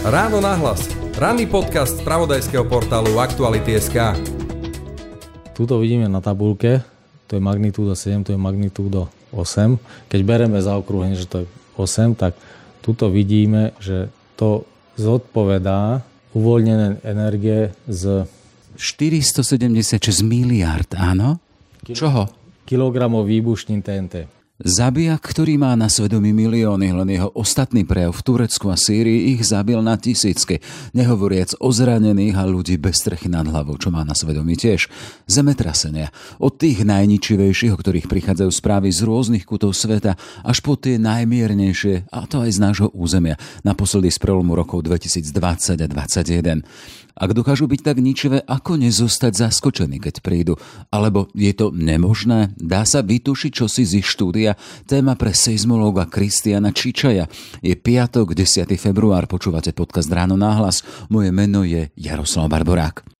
Ráno nahlas. Ranný podcast z pravodajského portálu Aktuality.sk Tuto vidíme na tabulke, to je magnitúda 7, to je magnitúda 8. Keď bereme za okruhenie, že to je 8, tak tuto vidíme, že to zodpovedá uvoľnené energie z 476 miliard, áno? Čoho? kilogramov výbušnín TNT. Zabijak, ktorý má na svedomí milióny, len jeho ostatný prejav v Turecku a Sýrii ich zabil na tisícky, nehovoriac o zranených a ľudí bez strechy nad hlavou, čo má na svedomí tiež. Zemetrasenia. Od tých najničivejších, o ktorých prichádzajú správy z rôznych kútov sveta, až po tie najmiernejšie, a to aj z nášho územia, naposledy z prelomu rokov 2020 a 2021. Ak dokážu byť tak ničivé, ako nezostať zaskočený, keď prídu? Alebo je to nemožné? Dá sa vytušiť čosi z ich štúdia? Téma pre seizmológa Kristiana Čičaja. Je piatok, 10. február, počúvate podcast Ráno náhlas. Moje meno je Jaroslav Barborák.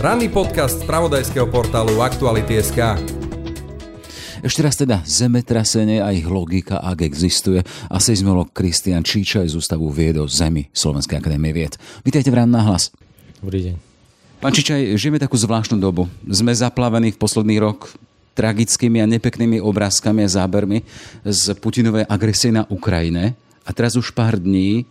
Ranný podcast z pravodajského portálu Aktuality.sk Ešte raz teda zemetrasenie a ich logika, ak existuje. A seizmolog Kristian Číčaj z Ústavu vied o Zemi Slovenskej akadémie vied. Vítajte v Ráno nahlas. Dobrý deň. Pán Čičaj, žijeme takú zvláštnu dobu. Sme zaplavení v posledný rok tragickými a nepeknými obrázkami a zábermi z Putinovej agresie na Ukrajine. A teraz už pár dní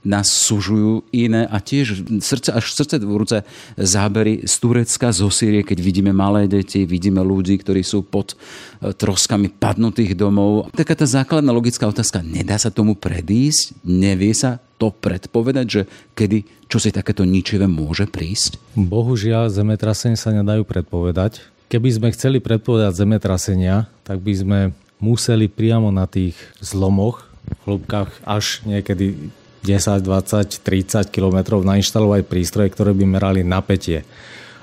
nás sužujú iné a tiež srdce, až srdce vrúce zábery z Turecka, zo Sýrie, keď vidíme malé deti, vidíme ľudí, ktorí sú pod e, troskami padnutých domov. Taká tá základná logická otázka, nedá sa tomu predísť? Nevie sa to predpovedať, že kedy čo si takéto ničivé môže prísť? Bohužiaľ, zemetrasenia sa nedajú predpovedať. Keby sme chceli predpovedať zemetrasenia, tak by sme museli priamo na tých zlomoch hĺbkach až niekedy 10, 20, 30 km nainštalovať prístroje, ktoré by merali napätie.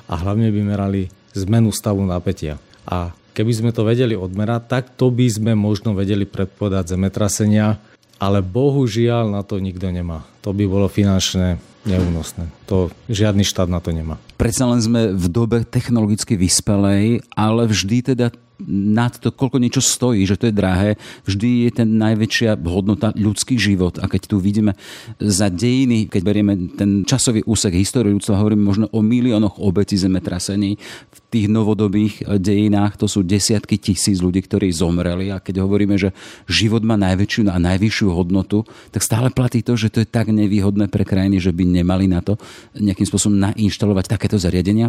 A hlavne by merali zmenu stavu napätia. A keby sme to vedeli odmerať, tak to by sme možno vedeli predpovedať zemetrasenia, ale bohužiaľ na to nikto nemá. To by bolo finančné neúnosné. To žiadny štát na to nemá. Predsa len sme v dobe technologicky vyspelej, ale vždy teda nad to, koľko niečo stojí, že to je drahé, vždy je ten najväčšia hodnota ľudský život. A keď tu vidíme za dejiny, keď berieme ten časový úsek histórie ľudstva, hovoríme možno o miliónoch obetí zemetrasení. V tých novodobých dejinách to sú desiatky tisíc ľudí, ktorí zomreli. A keď hovoríme, že život má najväčšiu a najvyššiu hodnotu, tak stále platí to, že to je tak nevýhodné pre krajiny, že by nemali na to nejakým spôsobom nainštalovať takéto zariadenia.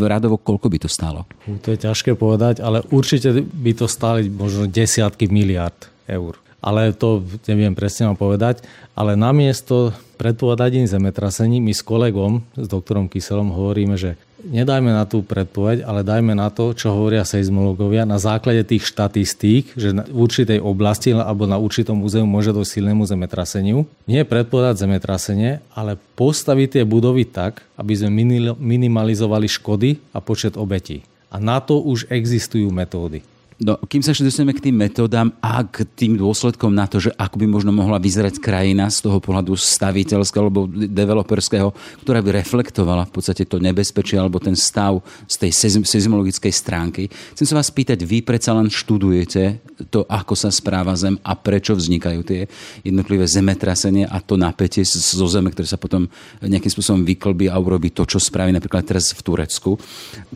Radovo koľko by to stálo? To je ťažké povedať, ale určite by to stáli možno desiatky miliard eur. Ale to neviem presne vám povedať. Ale namiesto predpovedaní zemetrasení my s kolegom, s doktorom Kyselom hovoríme, že nedajme na tú predpoveď, ale dajme na to, čo hovoria seizmológovia na základe tých štatistík, že v určitej oblasti alebo na určitom území môže dojsť silnému zemetraseniu. Nie predpovedať zemetrasenie, ale postaviť tie budovy tak, aby sme minimalizovali škody a počet obetí. A na to už existujú metódy. No, kým sa ešte dostaneme k tým metódám a k tým dôsledkom na to, že ako by možno mohla vyzerať krajina z toho pohľadu staviteľského alebo developerského, ktorá by reflektovala v podstate to nebezpečie alebo ten stav z tej seizmologickej stránky. Chcem sa vás pýtať, vy predsa len študujete to, ako sa správa Zem a prečo vznikajú tie jednotlivé zemetrasenie a to napätie zo Zeme, ktoré sa potom nejakým spôsobom vyklbí a urobí to, čo spraví napríklad teraz v Turecku.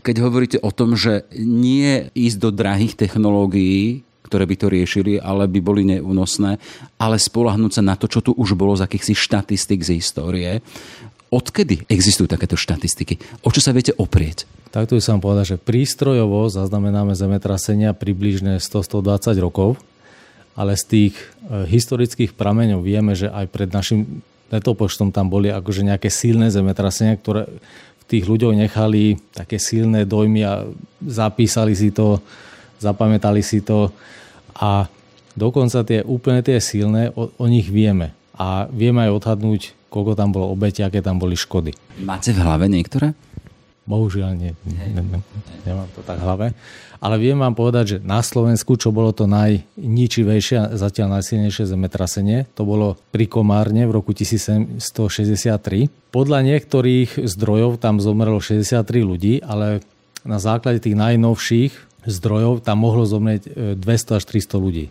Keď hovoríte o tom, že nie ísť do drahých technológií, ktoré by to riešili, ale by boli neúnosné, ale spolahnúť sa na to, čo tu už bolo z akýchsi štatistik z histórie. Odkedy existujú takéto štatistiky? O čo sa viete oprieť? Takto by som povedal, že prístrojovo zaznamenáme zemetrasenia približne 100-120 rokov, ale z tých e, historických prameňov vieme, že aj pred našim letopočtom tam boli akože nejaké silné zemetrasenia, ktoré v tých ľuďoch nechali také silné dojmy a zapísali si to zapamätali si to a dokonca tie úplne tie silné, o, o nich vieme. a vieme aj odhadnúť, koľko tam bolo obete, aké tam boli škody. Máte v hlave niektoré? Bohužiaľ nie, ne, ne, nemám to tak v hlave. Ale viem vám povedať, že na Slovensku, čo bolo to najničivejšie a zatiaľ najsilnejšie zemetrasenie, to bolo pri Komárne v roku 1763. Podľa niektorých zdrojov tam zomrelo 63 ľudí, ale na základe tých najnovších zdrojov tam mohlo zomrieť 200 e, až 300 ľudí.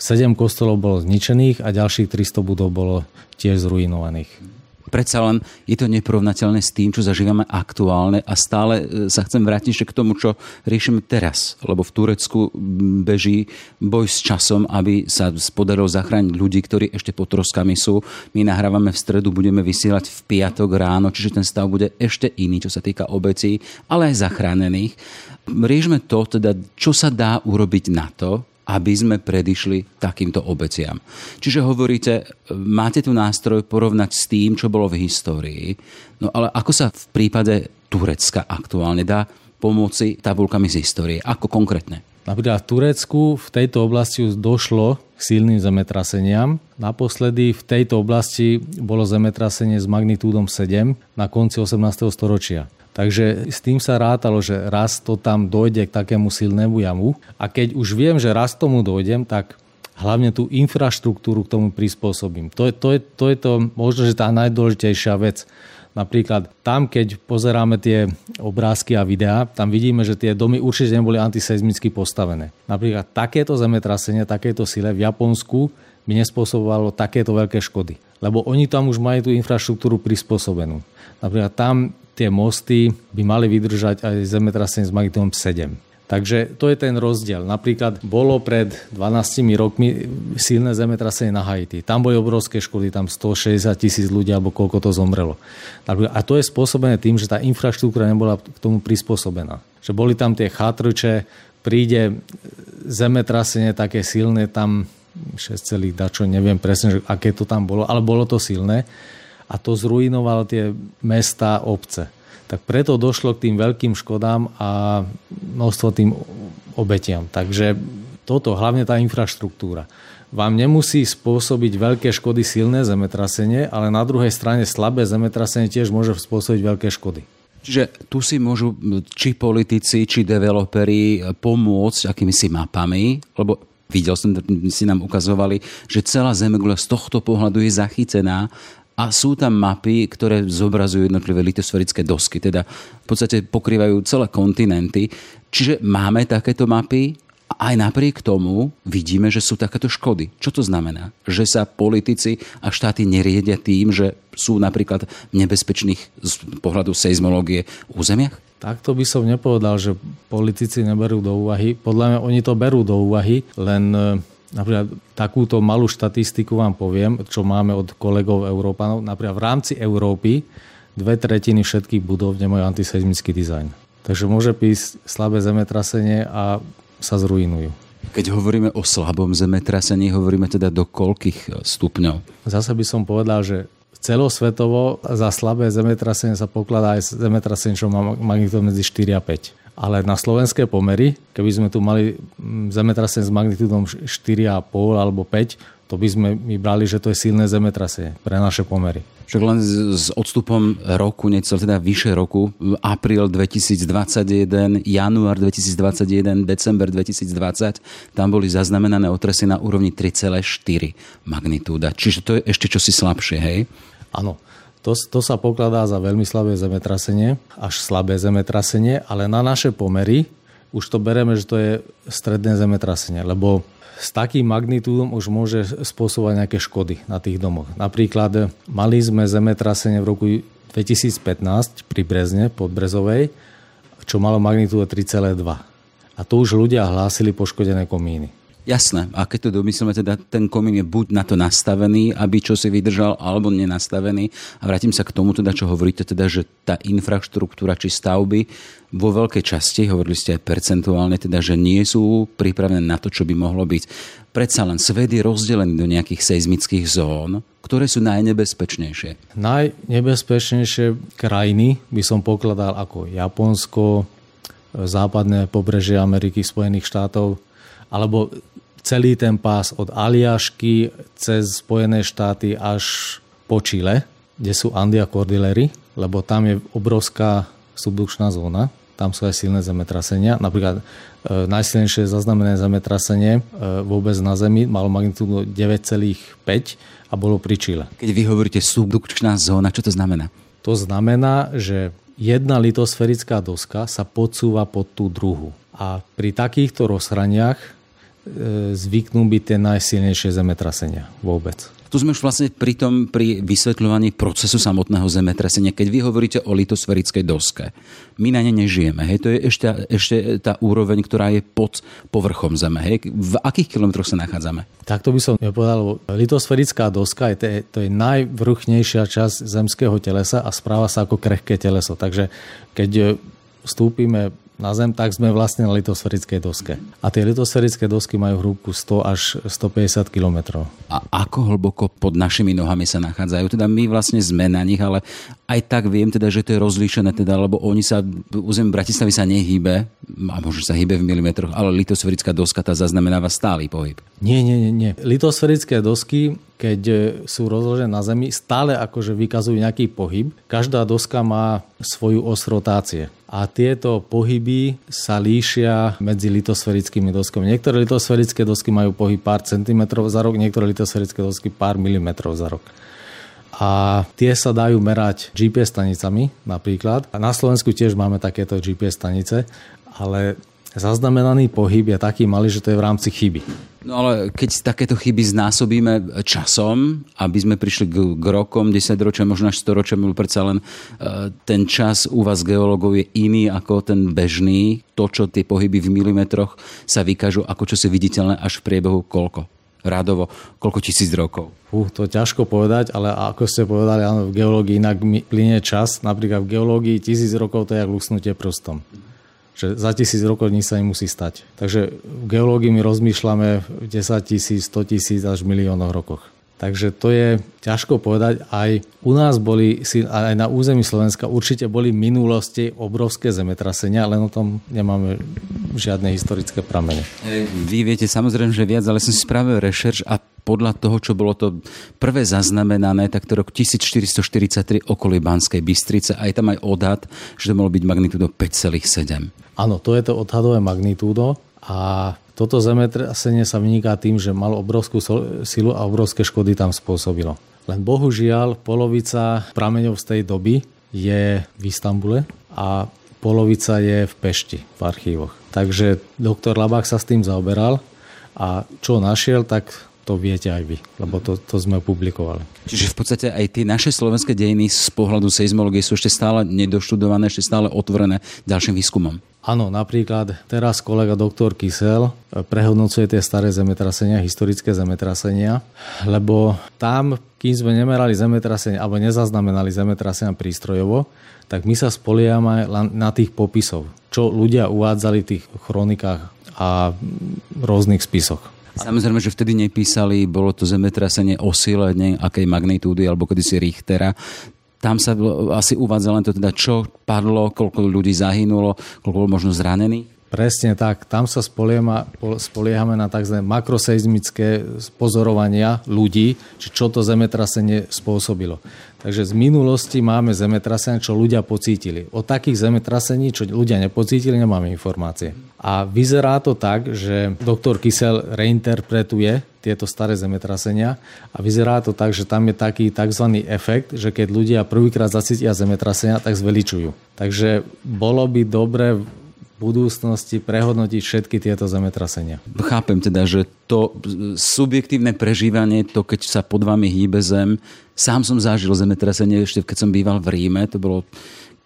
7 kostolov bolo zničených a ďalších 300 budov bolo tiež zruinovaných predsa len je to neporovnateľné s tým, čo zažívame aktuálne a stále e, sa chcem vrátiť ešte k tomu, čo riešime teraz, lebo v Turecku beží boj s časom, aby sa podarilo zachrániť ľudí, ktorí ešte pod troskami sú. My nahrávame v stredu, budeme vysielať v piatok ráno, čiže ten stav bude ešte iný, čo sa týka obecí, ale aj zachránených. Riešme to, teda, čo sa dá urobiť na to, aby sme predišli takýmto obeciam. Čiže hovoríte, máte tu nástroj porovnať s tým, čo bolo v histórii, no ale ako sa v prípade Turecka aktuálne dá pomoci tabulkami z histórie? Ako konkrétne? Napríklad v Turecku v tejto oblasti došlo k silným zemetraseniam. Naposledy v tejto oblasti bolo zemetrasenie s magnitúdom 7 na konci 18. storočia. Takže s tým sa rátalo, že raz to tam dojde k takému silnému jamu. A keď už viem, že raz tomu dojdem, tak hlavne tú infraštruktúru k tomu prispôsobím. To je to, je, to, je to možno, že tá najdôležitejšia vec. Napríklad tam, keď pozeráme tie obrázky a videá, tam vidíme, že tie domy určite neboli antiseizmicky postavené. Napríklad takéto zemetrasenie, takéto sile v Japonsku by nespôsobovalo takéto veľké škody. Lebo oni tam už majú tú infraštruktúru prispôsobenú. Napríklad tam tie mosty by mali vydržať aj zemetrasenie s magnitúdom 7. Takže to je ten rozdiel. Napríklad bolo pred 12 rokmi silné zemetrasenie na Haiti. Tam boli obrovské škody, tam 160 tisíc ľudí alebo koľko to zomrelo. A to je spôsobené tým, že tá infraštruktúra nebola k tomu prispôsobená. Že boli tam tie chatrče, príde zemetrasenie také silné, tam 6 dačo, neviem presne, že aké to tam bolo, ale bolo to silné a to zrujnovalo tie mesta, obce. Tak preto došlo k tým veľkým škodám a množstvo tým obetiam. Takže toto, hlavne tá infraštruktúra. Vám nemusí spôsobiť veľké škody silné zemetrasenie, ale na druhej strane slabé zemetrasenie tiež môže spôsobiť veľké škody. Čiže tu si môžu či politici, či developeri pomôcť akýmisi mapami, lebo videl som, si nám ukazovali, že celá Zemegula z tohto pohľadu je zachytená a sú tam mapy, ktoré zobrazujú jednotlivé litosferické dosky, teda v podstate pokrývajú celé kontinenty. Čiže máme takéto mapy aj napriek tomu vidíme, že sú takéto škody. Čo to znamená? Že sa politici a štáty neriedia tým, že sú napríklad v nebezpečných z pohľadu seizmológie územiach? Takto by som nepovedal, že politici neberú do úvahy. Podľa mňa oni to berú do úvahy, len Napríklad takúto malú štatistiku vám poviem, čo máme od kolegov Európanov. Napríklad v rámci Európy dve tretiny všetkých budov nemajú antiseizmický dizajn. Takže môže písť slabé zemetrasenie a sa zrujnujú. Keď hovoríme o slabom zemetrasení, hovoríme teda do koľkých stupňov? Zase by som povedal, že celosvetovo za slabé zemetrasenie sa pokladá aj zemetrasenie, čo má magnitud medzi 4 a 5 ale na slovenské pomery, keby sme tu mali mm, zemetrasenie s magnitúdom 4,5 alebo 5, to by sme my brali, že to je silné zemetrasenie pre naše pomery. Však len s odstupom roku, niečo teda vyše roku, apríl 2021, január 2021, december 2020, tam boli zaznamenané otresy na úrovni 3,4 magnitúda. Čiže to je ešte čosi slabšie, hej? Áno. To, to sa pokladá za veľmi slabé zemetrasenie, až slabé zemetrasenie, ale na naše pomery už to bereme, že to je stredné zemetrasenie, lebo s takým magnitúdom už môže spôsobovať nejaké škody na tých domoch. Napríklad mali sme zemetrasenie v roku 2015 pri Brezne pod Brezovej, čo malo magnitúdu 3,2. A to už ľudia hlásili poškodené komíny. Jasné. A keď to domyslíme, teda ten komín je buď na to nastavený, aby čo si vydržal, alebo nenastavený. A vrátim sa k tomu, teda, čo hovoríte, teda, že tá infraštruktúra či stavby vo veľkej časti, hovorili ste aj percentuálne, teda, že nie sú pripravené na to, čo by mohlo byť. Predsa len svet je rozdelený do nejakých seizmických zón, ktoré sú najnebezpečnejšie. Najnebezpečnejšie krajiny by som pokladal ako Japonsko, západné pobrežie Ameriky, Spojených štátov, alebo celý ten pás od Aliašky cez Spojené štáty až po Čile, kde sú Andia Cordillery, lebo tam je obrovská subdukčná zóna, tam sú aj silné zemetrasenia. Napríklad e, najsilnejšie zaznamené zemetrasenie e, vôbec na Zemi malo magnitúdu 9,5 a bolo pri Čile. Keď vy hovoríte subdukčná zóna, čo to znamená? To znamená, že jedna litosférická doska sa podsúva pod tú druhu. A pri takýchto rozhraniach zvyknú byť tie najsilnejšie zemetrasenia vôbec. Tu sme už vlastne pri tom, pri vysvetľovaní procesu samotného zemetrasenia. Keď vy hovoríte o litosferickej doske, my na ne nežijeme. Hej? To je ešte, ešte tá úroveň, ktorá je pod povrchom Zeme. Hej? V akých kilometroch sa nachádzame? Takto by som nepovedal. Litosferická doska je, to, je, to je najvrchnejšia časť zemského telesa a správa sa ako krehké teleso. Takže keď vstúpime na Zem, tak sme vlastne na litosferickej doske. A tie litosferické dosky majú hrúbku 100 až 150 km. A ako hlboko pod našimi nohami sa nachádzajú? Teda my vlastne sme na nich, ale aj tak viem teda, že to je rozlíšené, teda, lebo oni sa, územie Bratislavy sa nehýbe, a možno sa hýbe v milimetroch, ale litosferická doska tá zaznamenáva stály pohyb. Nie, nie, nie, nie. Litosferické dosky, keď sú rozložené na Zemi, stále akože vykazujú nejaký pohyb. Každá doska má svoju os rotácie a tieto pohyby sa líšia medzi litosferickými doskami. Niektoré litosferické dosky majú pohyb pár centimetrov za rok, niektoré litosferické dosky pár milimetrov za rok. A tie sa dajú merať GPS stanicami napríklad. A na Slovensku tiež máme takéto GPS stanice, ale zaznamenaný pohyb je taký malý, že to je v rámci chyby. No ale keď takéto chyby znásobíme časom, aby sme prišli k, k rokom, 10 ročia, možno až 100 ročia, predsa len uh, ten čas u vás geológov je iný ako ten bežný. To, čo tie pohyby v milimetroch sa vykážu ako čo si viditeľné až v priebehu koľko? Rádovo, koľko tisíc rokov? Uh, to ťažko povedať, ale ako ste povedali, áno, v geológii inak plinie čas. Napríklad v geológii tisíc rokov to je jak lusnutie prstom že za tisíc rokov nič sa nemusí stať. Takže v geológii my rozmýšľame v 10 tisíc, 100 tisíc až v miliónoch rokoch. Takže to je ťažko povedať. Aj u nás boli, aj na území Slovenska určite boli v minulosti obrovské zemetrasenia, len o tom nemáme žiadne historické pramene. Vy viete samozrejme, že viac, ale som si spravil rešerš a podľa toho, čo bolo to prvé zaznamenané, tak to rok 1443 okolí Banskej Bystrice. Aj tam aj odhad, že to malo byť magnitúdo 5,7. Áno, to je to odhadové magnitúdo a toto zemetrasenie sa vyniká tým, že malo obrovskú silu a obrovské škody tam spôsobilo. Len bohužiaľ polovica prameňov z tej doby je v Istambule a polovica je v Pešti v archívoch. Takže doktor Labák sa s tým zaoberal a čo našiel, tak to viete aj vy, lebo to, to sme publikovali. Čiže v podstate aj tie naše slovenské dejiny z pohľadu seizmológie sú ešte stále nedoštudované, ešte stále otvorené ďalším výskumom. Áno, napríklad teraz kolega doktor Kysel prehodnocuje tie staré zemetrasenia, historické zemetrasenia, lebo tam, kým sme nemerali zemetrasenia alebo nezaznamenali zemetrasenia prístrojovo, tak my sa spoliame na tých popisov, čo ľudia uvádzali v tých chronikách a rôznych spisoch. Samozrejme, že vtedy nepísali, bolo to zemetrasenie o sile, akej magnitúdy, alebo kedysi Richtera. Tam sa asi uvádza len to teda, čo padlo, koľko ľudí zahynulo, koľko bolo možno zranených. Presne tak. Tam sa spoliehame na tzv. makroseizmické pozorovania ľudí, či čo to zemetrasenie spôsobilo. Takže z minulosti máme zemetrasenia, čo ľudia pocítili. O takých zemetrasení, čo ľudia nepocítili, nemáme informácie. A vyzerá to tak, že doktor Kysel reinterpretuje tieto staré zemetrasenia a vyzerá to tak, že tam je taký tzv. efekt, že keď ľudia prvýkrát zacítia zemetrasenia, tak zveličujú. Takže bolo by dobre budúcnosti prehodnotiť všetky tieto zemetrasenia. Chápem teda, že to subjektívne prežívanie, to keď sa pod vami hýbe zem, sám som zažil zemetrasenie ešte keď som býval v Ríme, to bolo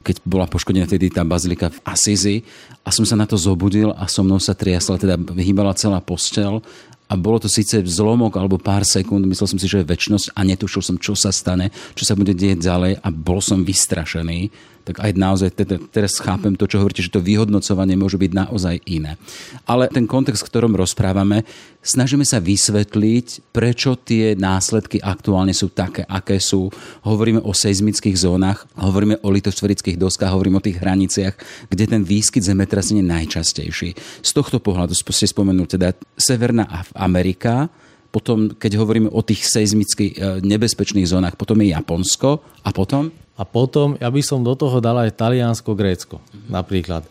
keď bola poškodená vtedy tá bazilika v Asizi a som sa na to zobudil a so mnou sa triasla, teda hýbala celá postel a bolo to síce zlomok alebo pár sekúnd, myslel som si, že je väčšnosť a netušil som, čo sa stane, čo sa bude dieť ďalej a bol som vystrašený tak aj naozaj teda, teraz chápem to, čo hovoríte, že to vyhodnocovanie môže byť naozaj iné. Ale ten kontext, v ktorom rozprávame, snažíme sa vysvetliť, prečo tie následky aktuálne sú také, aké sú. Hovoríme o seizmických zónach, hovoríme o litosferických doskách, hovoríme o tých hraniciach, kde ten výskyt zemetrasenia je najčastejší. Z tohto pohľadu ste spomenuli teda Severná Amerika, potom, keď hovoríme o tých seizmicky e, nebezpečných zónach, potom je Japonsko a potom? A potom, ja by som do toho dal aj Taliansko, Grécko napríklad.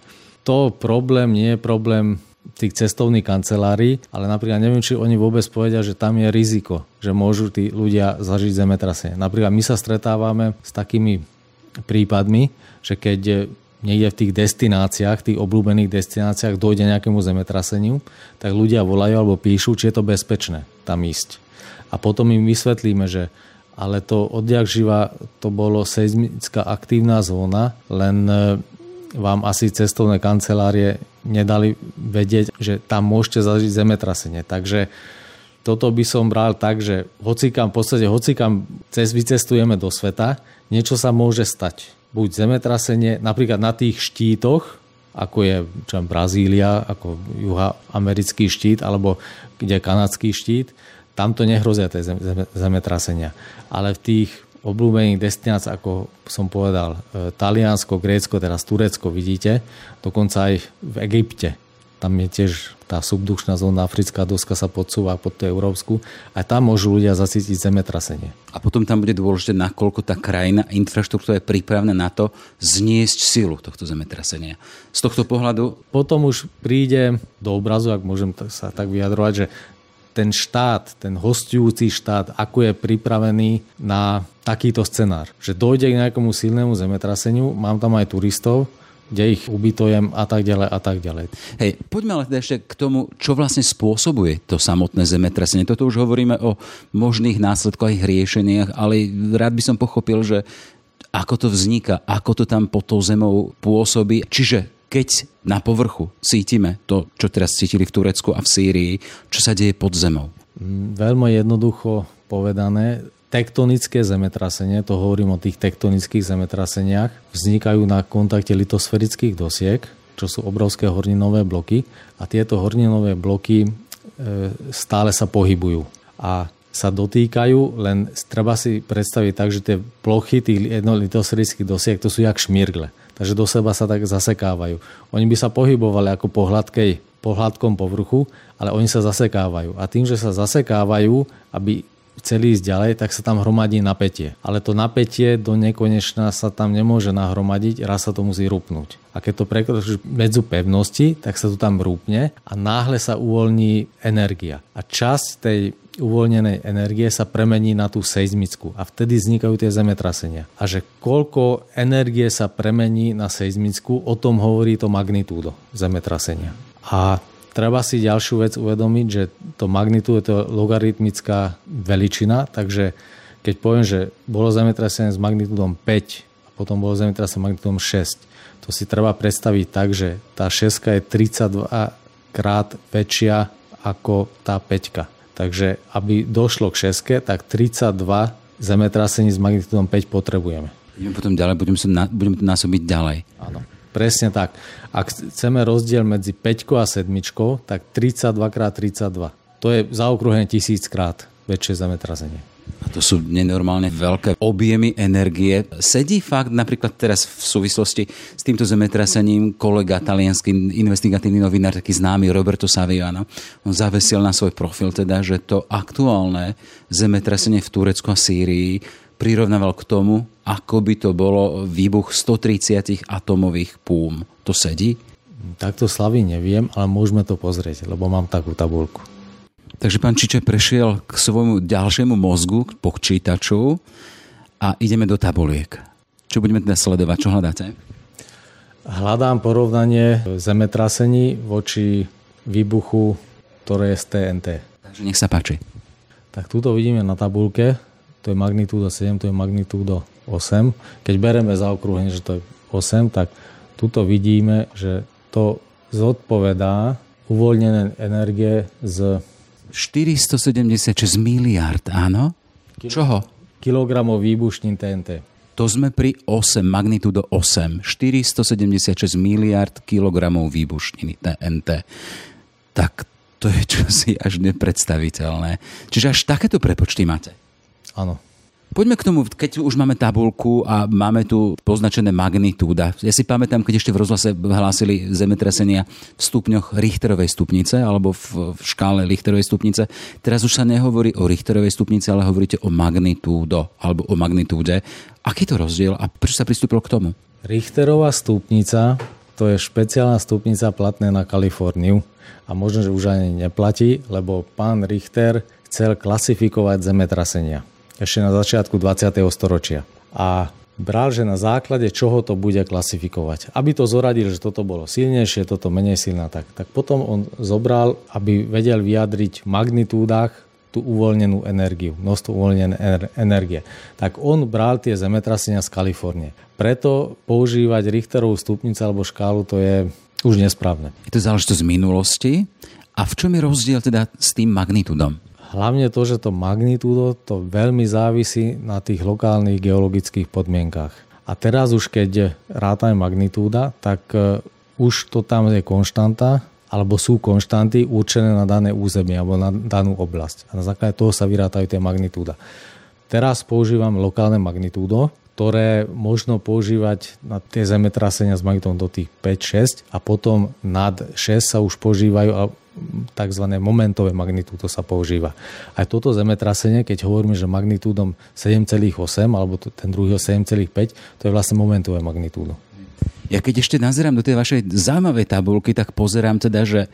To problém nie je problém tých cestovných kancelárií, ale napríklad neviem, či oni vôbec povedia, že tam je riziko, že môžu tí ľudia zažiť zemetrasenie. Napríklad my sa stretávame s takými prípadmi, že keď niekde v tých destináciách, tých obľúbených destináciách dojde nejakému zemetraseniu, tak ľudia volajú alebo píšu, či je to bezpečné tam ísť. A potom im vysvetlíme, že ale to odjak živa to bolo seizmická aktívna zóna, len e, vám asi cestovné kancelárie nedali vedieť, že tam môžete zažiť zemetrasenie. Takže toto by som bral tak, že hocikam, v podstate hocikam cez vycestujeme do sveta, niečo sa môže stať buď zemetrasenie, napríklad na tých štítoch, ako je čo Brazília, ako juhoamerický štít, alebo kde je kanadský štít, tam to nehrozia tie zemetrasenia. Ale v tých obľúbených destináciách, ako som povedal, e, Taliansko, Grécko, teraz Turecko, vidíte, dokonca aj v Egypte, tam je tiež tá subdušná zóna, africká doska sa podsúva pod tú európsku a tam môžu ľudia zacítiť zemetrasenie. A potom tam bude dôležité, nakoľko tá krajina, infraštruktúra je pripravená na to zniesť silu tohto zemetrasenia. Z tohto pohľadu... Potom už príde do obrazu, ak môžem sa tak vyjadrovať, že ten štát, ten hostujúci štát, ako je pripravený na takýto scenár. Že dojde k nejakomu silnému zemetraseniu, mám tam aj turistov, kde ich ubytujem a tak ďalej a tak ďalej. Hej, poďme ale teda ešte k tomu, čo vlastne spôsobuje to samotné zemetrasenie. Toto už hovoríme o možných následkoch riešeniach, ale rád by som pochopil, že ako to vzniká, ako to tam pod tou zemou pôsobí. Čiže keď na povrchu cítime to, čo teraz cítili v Turecku a v Sýrii, čo sa deje pod zemou? Mm, veľmi jednoducho povedané, tektonické zemetrasenie, to hovorím o tých tektonických zemetraseniach, vznikajú na kontakte litosferických dosiek, čo sú obrovské horninové bloky a tieto horninové bloky e, stále sa pohybujú a sa dotýkajú, len treba si predstaviť tak, že tie plochy tých litosferických dosiek to sú jak šmirgle. Takže do seba sa tak zasekávajú. Oni by sa pohybovali ako po hladkej po hladkom povrchu, ale oni sa zasekávajú. A tým, že sa zasekávajú, aby chceli ísť ďalej, tak sa tam hromadí napätie. Ale to napätie do nekonečna sa tam nemôže nahromadiť, raz sa to musí rúpnúť. A keď to prekročí medzu pevnosti, tak sa to tam rúpne a náhle sa uvoľní energia. A časť tej uvoľnenej energie sa premení na tú seizmickú a vtedy vznikajú tie zemetrasenia. A že koľko energie sa premení na seizmickú, o tom hovorí to magnitúdo zemetrasenia. A Treba si ďalšiu vec uvedomiť, že to magnitu je to logaritmická veličina, takže keď poviem, že bolo zemetrasenie s magnitúdom 5 a potom bolo zemetrasenie s magnitúdom 6, to si treba predstaviť tak, že tá 6 je 32 krát väčšia ako tá 5. Takže aby došlo k 6, tak 32 zemetrasení s magnitúdom 5 potrebujeme. Ideme potom ďalej, budeme, sa budeme to násobiť ďalej. Áno. Presne tak. Ak chceme rozdiel medzi 5 a 7, tak 32 x 32. To je zaokrúhne tisíckrát väčšie zemetrasenie. To sú nenormálne veľké objemy energie. Sedí fakt napríklad teraz v súvislosti s týmto zemetrasením kolega talianský investigatívny novinár, taký známy Roberto Saviano, on zavesil na svoj profil teda, že to aktuálne zemetrasenie v Turecku a Sýrii prirovnával k tomu, ako by to bolo výbuch 130 atomových púm. To sedí? Takto slavy neviem, ale môžeme to pozrieť, lebo mám takú tabulku. Takže pán Čiče prešiel k svojmu ďalšiemu mozgu, k počítaču a ideme do tabuliek. Čo budeme teda sledovať? Čo hľadáte? Hľadám porovnanie zemetrasení voči výbuchu, ktoré je z TNT. Takže nech sa páči. Tak túto vidíme na tabulke to je magnitúda 7, to je magnitúda 8. Keď bereme zaokrúhlenie, že to je 8, tak tuto vidíme, že to zodpovedá uvoľnené energie z... 476 miliard, áno? Čoho? Kilogramov výbušnín TNT. To sme pri 8, magnitúdo 8. 476 miliard kilogramov výbušniny TNT. Tak to je čosi až nepredstaviteľné. Čiže až takéto prepočty máte? Áno. Poďme k tomu, keď už máme tabulku a máme tu poznačené magnitúda. Ja si pamätám, keď ešte v rozhlase hlásili zemetrasenia v stupňoch Richterovej stupnice alebo v, v škále Richterovej stupnice. Teraz už sa nehovorí o Richterovej stupnice, ale hovoríte o magnitúdo alebo o magnitúde. Aký to rozdiel a prečo sa pristúpilo k tomu? Richterová stupnica to je špeciálna stupnica platná na Kaliforniu a možno, že už ani neplatí, lebo pán Richter chcel klasifikovať zemetrasenia ešte na začiatku 20. storočia. A bral, že na základe čoho to bude klasifikovať. Aby to zoradil, že toto bolo silnejšie, toto menej silná, tak, tak potom on zobral, aby vedel vyjadriť v magnitúdach tú uvoľnenú energiu, množstvo uvoľnené energie. Tak on bral tie zemetrasenia z Kalifornie. Preto používať Richterovú stupnicu alebo škálu to je už nesprávne. Je to záležitosť minulosti. A v čom je rozdiel teda s tým magnitúdom? Hlavne to, že to magnitúdo to veľmi závisí na tých lokálnych geologických podmienkach. A teraz už keď rátame magnitúda, tak e, už to tam je konštanta, alebo sú konštanty určené na dané územie alebo na danú oblasť. A na základe toho sa vyrátajú tie magnitúda. Teraz používam lokálne magnitúdo, ktoré možno používať na tie zemetrasenia s magnitom do tých 5-6 a potom nad 6 sa už používajú tzv. momentové magnitúdo sa používa. Aj toto zemetrasenie, keď hovoríme, že magnitúdom 7,8 alebo ten druhý 7,5, to je vlastne momentové magnitúdo. Ja keď ešte nazerám do tej vašej zaujímavej tabulky, tak pozerám teda, že e,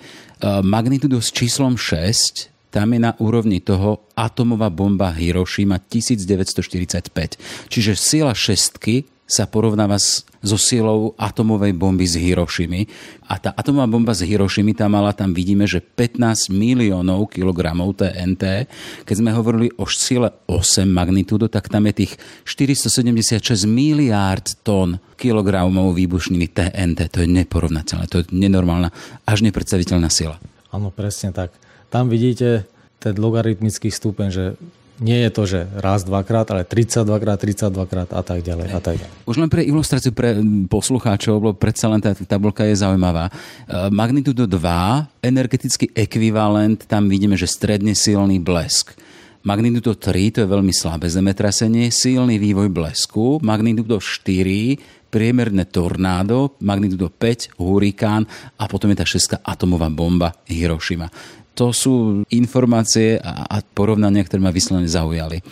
magnitúdo s číslom 6 tam je na úrovni toho atomová bomba Hiroshima 1945. Čiže sila šestky sa porovnáva s, so silou atomovej bomby z Hirošimy. A tá atomová bomba z Hirošimy, tam mala, tam vidíme, že 15 miliónov kilogramov TNT. Keď sme hovorili o sile 8 magnitúdo, tak tam je tých 476 miliárd tón kilogramov výbušniny TNT. To je neporovnateľné, to je nenormálna, až nepredstaviteľná sila. Áno, presne tak. Tam vidíte ten logaritmický stupeň, že nie je to, že raz, dvakrát, ale 32 krát, 32 krát a tak ďalej. A tak ďalej. Už len pre ilustráciu pre poslucháčov, lebo predsa len tá tabulka je zaujímavá. E, magnitudo 2, energetický ekvivalent, tam vidíme, že stredne silný blesk. Magnitudo 3, to je veľmi slabé zemetrasenie, silný vývoj blesku. Magnitudo 4, priemerné tornádo, magnitudo 5, hurikán a potom je tá šestka atomová bomba Hiroshima to sú informácie a, a porovnania, ktoré ma vyslovene zaujali.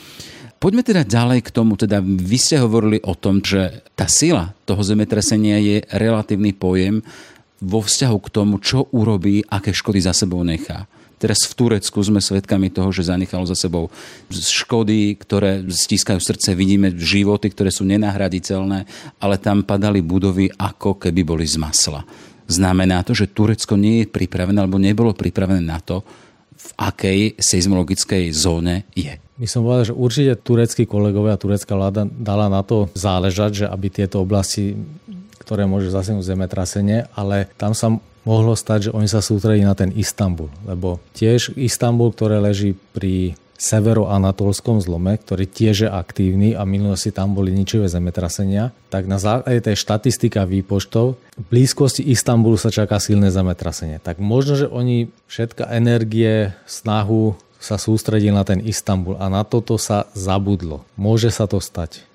Poďme teda ďalej k tomu, teda vy ste hovorili o tom, že tá sila toho zemetrasenia je relatívny pojem vo vzťahu k tomu, čo urobí, aké škody za sebou nechá. Teraz v Turecku sme svedkami toho, že zanechalo za sebou škody, ktoré stískajú srdce. Vidíme životy, ktoré sú nenahraditeľné, ale tam padali budovy, ako keby boli z masla. Znamená to, že Turecko nie je pripravené alebo nebolo pripravené na to, v akej seizmologickej zóne je. My som povedal, že určite tureckí kolegovia a turecká vláda dala na to záležať, že aby tieto oblasti, ktoré môže zasiahnuť zemetrasenie, ale tam sa mohlo stať, že oni sa sústredí na ten Istanbul, lebo tiež Istanbul, ktoré leží pri severoanatolskom zlome, ktorý tiež je aktívny a minulosti tam boli ničivé zemetrasenia, tak na základe tej štatistika výpočtov v blízkosti Istanbulu sa čaká silné zemetrasenie. Tak možno, že oni všetka energie, snahu sa sústredili na ten Istanbul a na toto sa zabudlo. Môže sa to stať.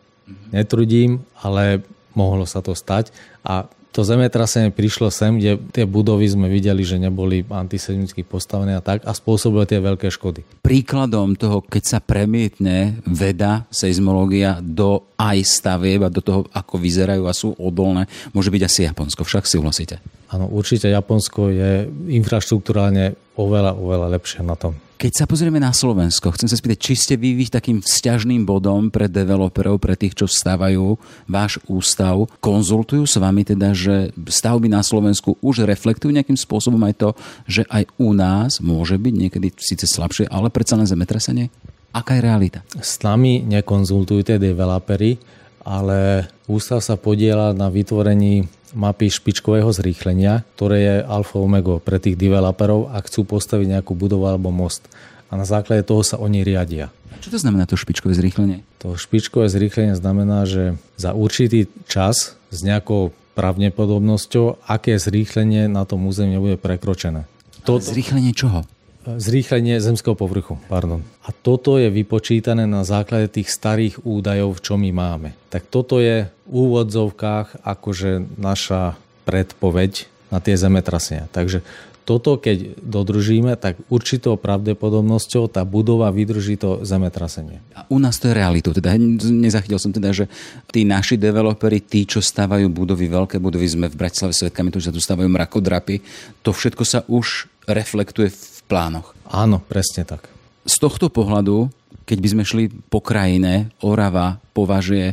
Netrudím, ale mohlo sa to stať a to zemetrasenie prišlo sem, kde tie budovy sme videli, že neboli antisemitsky postavené a tak a spôsobili tie veľké škody. Príkladom toho, keď sa premietne veda, seizmológia do aj stavieb a do toho, ako vyzerajú a sú odolné, môže byť asi Japonsko. Však si súhlasíte? Áno, určite Japonsko je infraštruktúrálne oveľa, oveľa lepšie na tom. Keď sa pozrieme na Slovensko, chcem sa spýtať, či ste vy takým vzťažným bodom pre developerov, pre tých, čo stávajú váš ústav, konzultujú s vami teda, že stavby na Slovensku už reflektujú nejakým spôsobom aj to, že aj u nás môže byť niekedy síce slabšie, ale predsa len zemetrasenie? Aká je realita? S nami nekonzultujú tie developery, ale ústav sa podiela na vytvorení mapy špičkového zrýchlenia, ktoré je alfa omega pre tých developerov, ak chcú postaviť nejakú budovu alebo most. A na základe toho sa oni riadia. Čo to znamená to špičkové zrýchlenie? To špičkové zrýchlenie znamená, že za určitý čas s nejakou pravdepodobnosťou, aké zrýchlenie na tom území bude prekročené. To... Zrýchlenie čoho? Zrýchlenie zemského povrchu. Pardon. A toto je vypočítané na základe tých starých údajov, čo my máme. Tak toto je v úvodzovkách akože naša predpoveď na tie zemetrasenia. Takže toto, keď dodržíme, tak určitou pravdepodobnosťou tá budova vydrží to zemetrasenie. A u nás to je realitou. Teda nezachytil som teda, že tí naši developeri, tí, čo stávajú budovy, veľké budovy, sme v Bratislave svetkami, to, že sa tu stávajú mrakodrapy, to všetko sa už reflektuje v plánoch. Áno, presne tak. Z tohto pohľadu, keď by sme šli po krajine, Orava považuje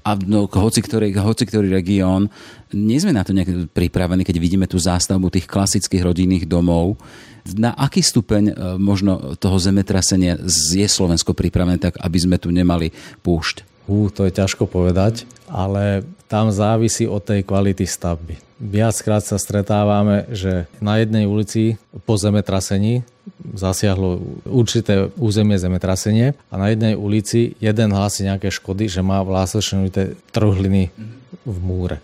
a no, hoci, ktorý, hoci ktorý región, nie sme na to nejak pripravení, keď vidíme tú zástavbu tých klasických rodinných domov. Na aký stupeň e, možno toho zemetrasenia je Slovensko pripravené tak, aby sme tu nemali púšť? Hú, to je ťažko povedať, ale tam závisí od tej kvality stavby. Viackrát sa stretávame, že na jednej ulici po zemetrasení zasiahlo určité územie zemetrasenie a na jednej ulici jeden hlási nejaké škody, že má vlásočnité trhliny v múre.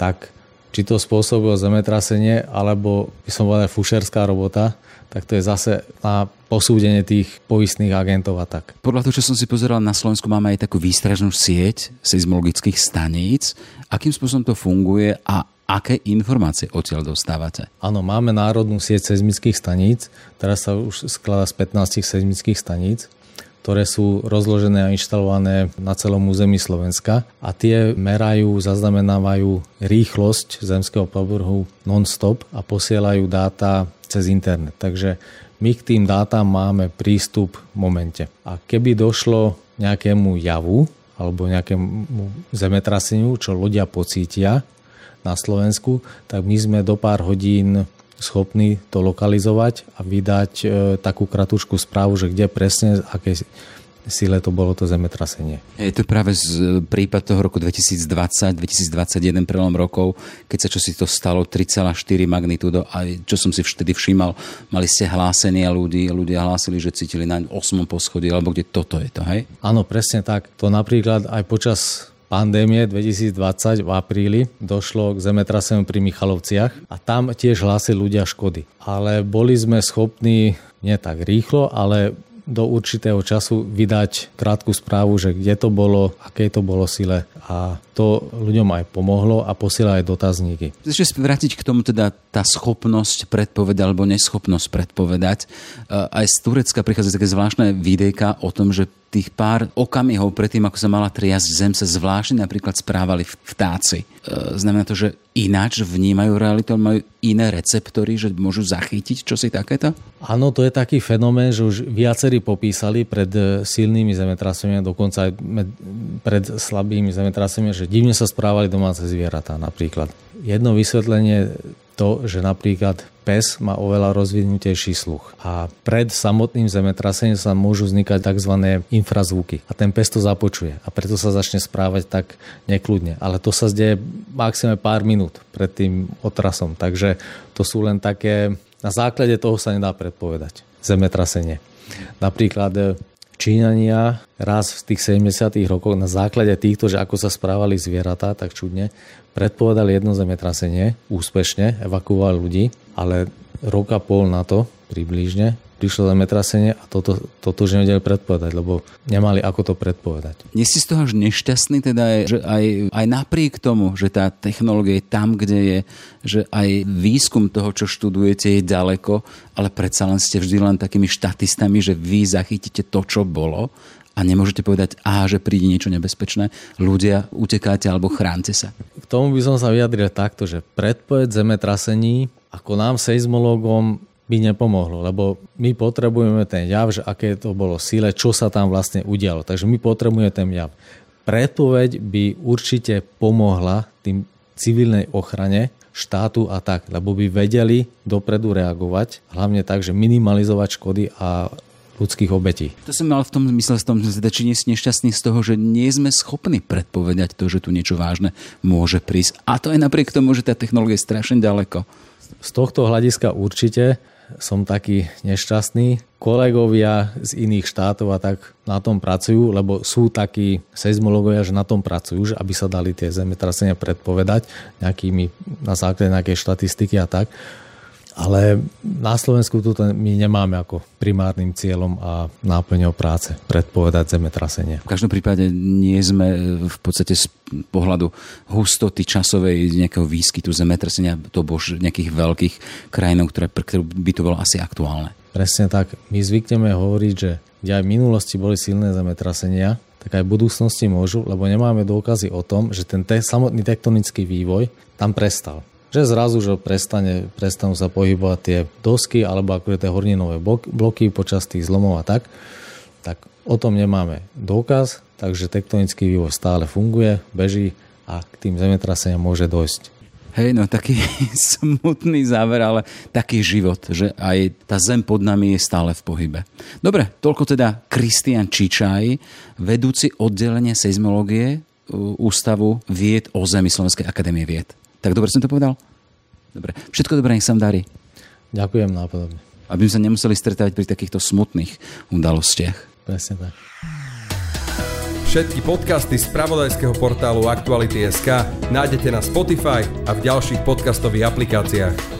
Tak či to spôsobilo zemetrasenie, alebo by som povedal fušerská robota, tak to je zase na posúdenie tých poistných agentov a tak. Podľa toho, čo som si pozeral, na Slovensku máme aj takú výstražnú sieť seizmologických staníc. Akým spôsobom to funguje a aké informácie odtiaľ dostávate? Áno, máme národnú sieť seizmických staníc, teraz sa už skladá z 15 seizmických staníc ktoré sú rozložené a inštalované na celom území Slovenska a tie merajú, zaznamenávajú rýchlosť zemského povrchu non-stop a posielajú dáta cez internet. Takže my k tým dátam máme prístup v momente. A keby došlo nejakému javu alebo nejakému zemetraseniu, čo ľudia pocítia, na Slovensku, tak my sme do pár hodín schopní to lokalizovať a vydať e, takú kratučku správu, že kde presne, aké sile to bolo to zemetrasenie. Je to práve z e, prípad toho roku 2020-2021 prelom rokov, keď sa čo si to stalo 3,4 magnitúdo a čo som si vtedy všímal, mali ste hlásenia ľudí, ľudia hlásili, že cítili na 8. poschodí, alebo kde toto je to, hej? Áno, presne tak. To napríklad aj počas pandémie 2020 v apríli došlo k zemetraseniu pri Michalovciach a tam tiež hlásili ľudia škody. Ale boli sme schopní nie tak rýchlo, ale do určitého času vydať krátku správu, že kde to bolo, aké to bolo sile a to ľuďom aj pomohlo a posiela aj dotazníky. Ešte vrátiť k tomu teda tá schopnosť predpovedať alebo neschopnosť predpovedať. Aj z Turecka prichádza také zvláštne videjka o tom, že tých pár okamihov predtým, ako sa mala triasť zem, sa zvláštne napríklad správali vtáci. E, znamená to, že ináč vnímajú realitu, majú iné receptory, že môžu zachytiť čosi takéto? Áno, to je taký fenomén, že už viacerí popísali pred e, silnými zemetraseniami, dokonca aj pred slabými zemetraseniami, že divne sa správali domáce zvieratá napríklad. Jedno vysvetlenie to, že napríklad pes má oveľa rozvinutejší sluch. A pred samotným zemetrasením sa môžu vznikať tzv. infrazvuky. A ten pes to započuje. A preto sa začne správať tak nekľudne. Ale to sa zdeje maximálne pár minút pred tým otrasom. Takže to sú len také... Na základe toho sa nedá predpovedať zemetrasenie. Napríklad e, Číňania raz v tých 70. rokoch na základe týchto, že ako sa správali zvieratá, tak čudne, predpovedali jedno zemetrasenie, úspešne evakuovali ľudí, ale roka pol na to približne prišlo zemetrasenie a toto, toto už nevedeli predpovedať, lebo nemali ako to predpovedať. Nie si z toho až nešťastný, teda, že aj, aj napriek tomu, že tá technológia je tam, kde je, že aj výskum toho, čo študujete, je ďaleko, ale predsa len ste vždy len takými štatistami, že vy zachytíte to, čo bolo a nemôžete povedať, aha, že príde niečo nebezpečné, ľudia, utekáte alebo chránte sa. K tomu by som sa vyjadril takto, že predpoveď zemetrasení ako nám seizmológom by nepomohlo, lebo my potrebujeme ten jav, že aké to bolo síle, čo sa tam vlastne udialo. Takže my potrebujeme ten jav. Predpoveď by určite pomohla tým civilnej ochrane štátu a tak, lebo by vedeli dopredu reagovať, hlavne tak, že minimalizovať škody a ľudských obetí. To som mal v tom zmysle, v tom, či nie si nešťastný z toho, že nie sme schopní predpovedať to, že tu niečo vážne môže prísť. A to aj napriek tomu, že tá technológia je strašne ďaleko. Z tohto hľadiska určite som taký nešťastný. Kolegovia z iných štátov a tak na tom pracujú, lebo sú takí seizmologovia, že na tom pracujú, že aby sa dali tie zemetrasenia predpovedať nejakými, na základe nejakej štatistiky a tak. Ale na Slovensku tu my nemáme ako primárnym cieľom a náplňou práce predpovedať zemetrasenie. V každom prípade nie sme v podstate z pohľadu hustoty časovej nejakého výskytu zemetrasenia to bož nejakých veľkých krajinov, ktoré, ktoré by to bolo asi aktuálne. Presne tak. My zvykneme hovoriť, že kde aj v minulosti boli silné zemetrasenia, tak aj v budúcnosti môžu, lebo nemáme dôkazy o tom, že ten te- samotný tektonický vývoj tam prestal že zrazu, že prestane, prestanú sa pohybovať tie dosky alebo ako tie horninové bloky počas tých zlomov a tak, tak o tom nemáme dôkaz, takže tektonický vývoj stále funguje, beží a k tým zemetraseniam môže dojsť. Hej, no taký smutný záver, ale taký život, že aj tá zem pod nami je stále v pohybe. Dobre, toľko teda Kristian Čičaj, vedúci oddelenia seizmológie Ústavu vied o Zemi Slovenskej akadémie vied. Tak dobre som to povedal? Dobre. Všetko dobré, nech sa vám darí. Ďakujem nápodobne. Aby sme sa nemuseli stretávať pri takýchto smutných udalostiach. Presne tak. Všetky podcasty z pravodajského portálu Aktuality.sk nájdete na Spotify a v ďalších podcastových aplikáciách.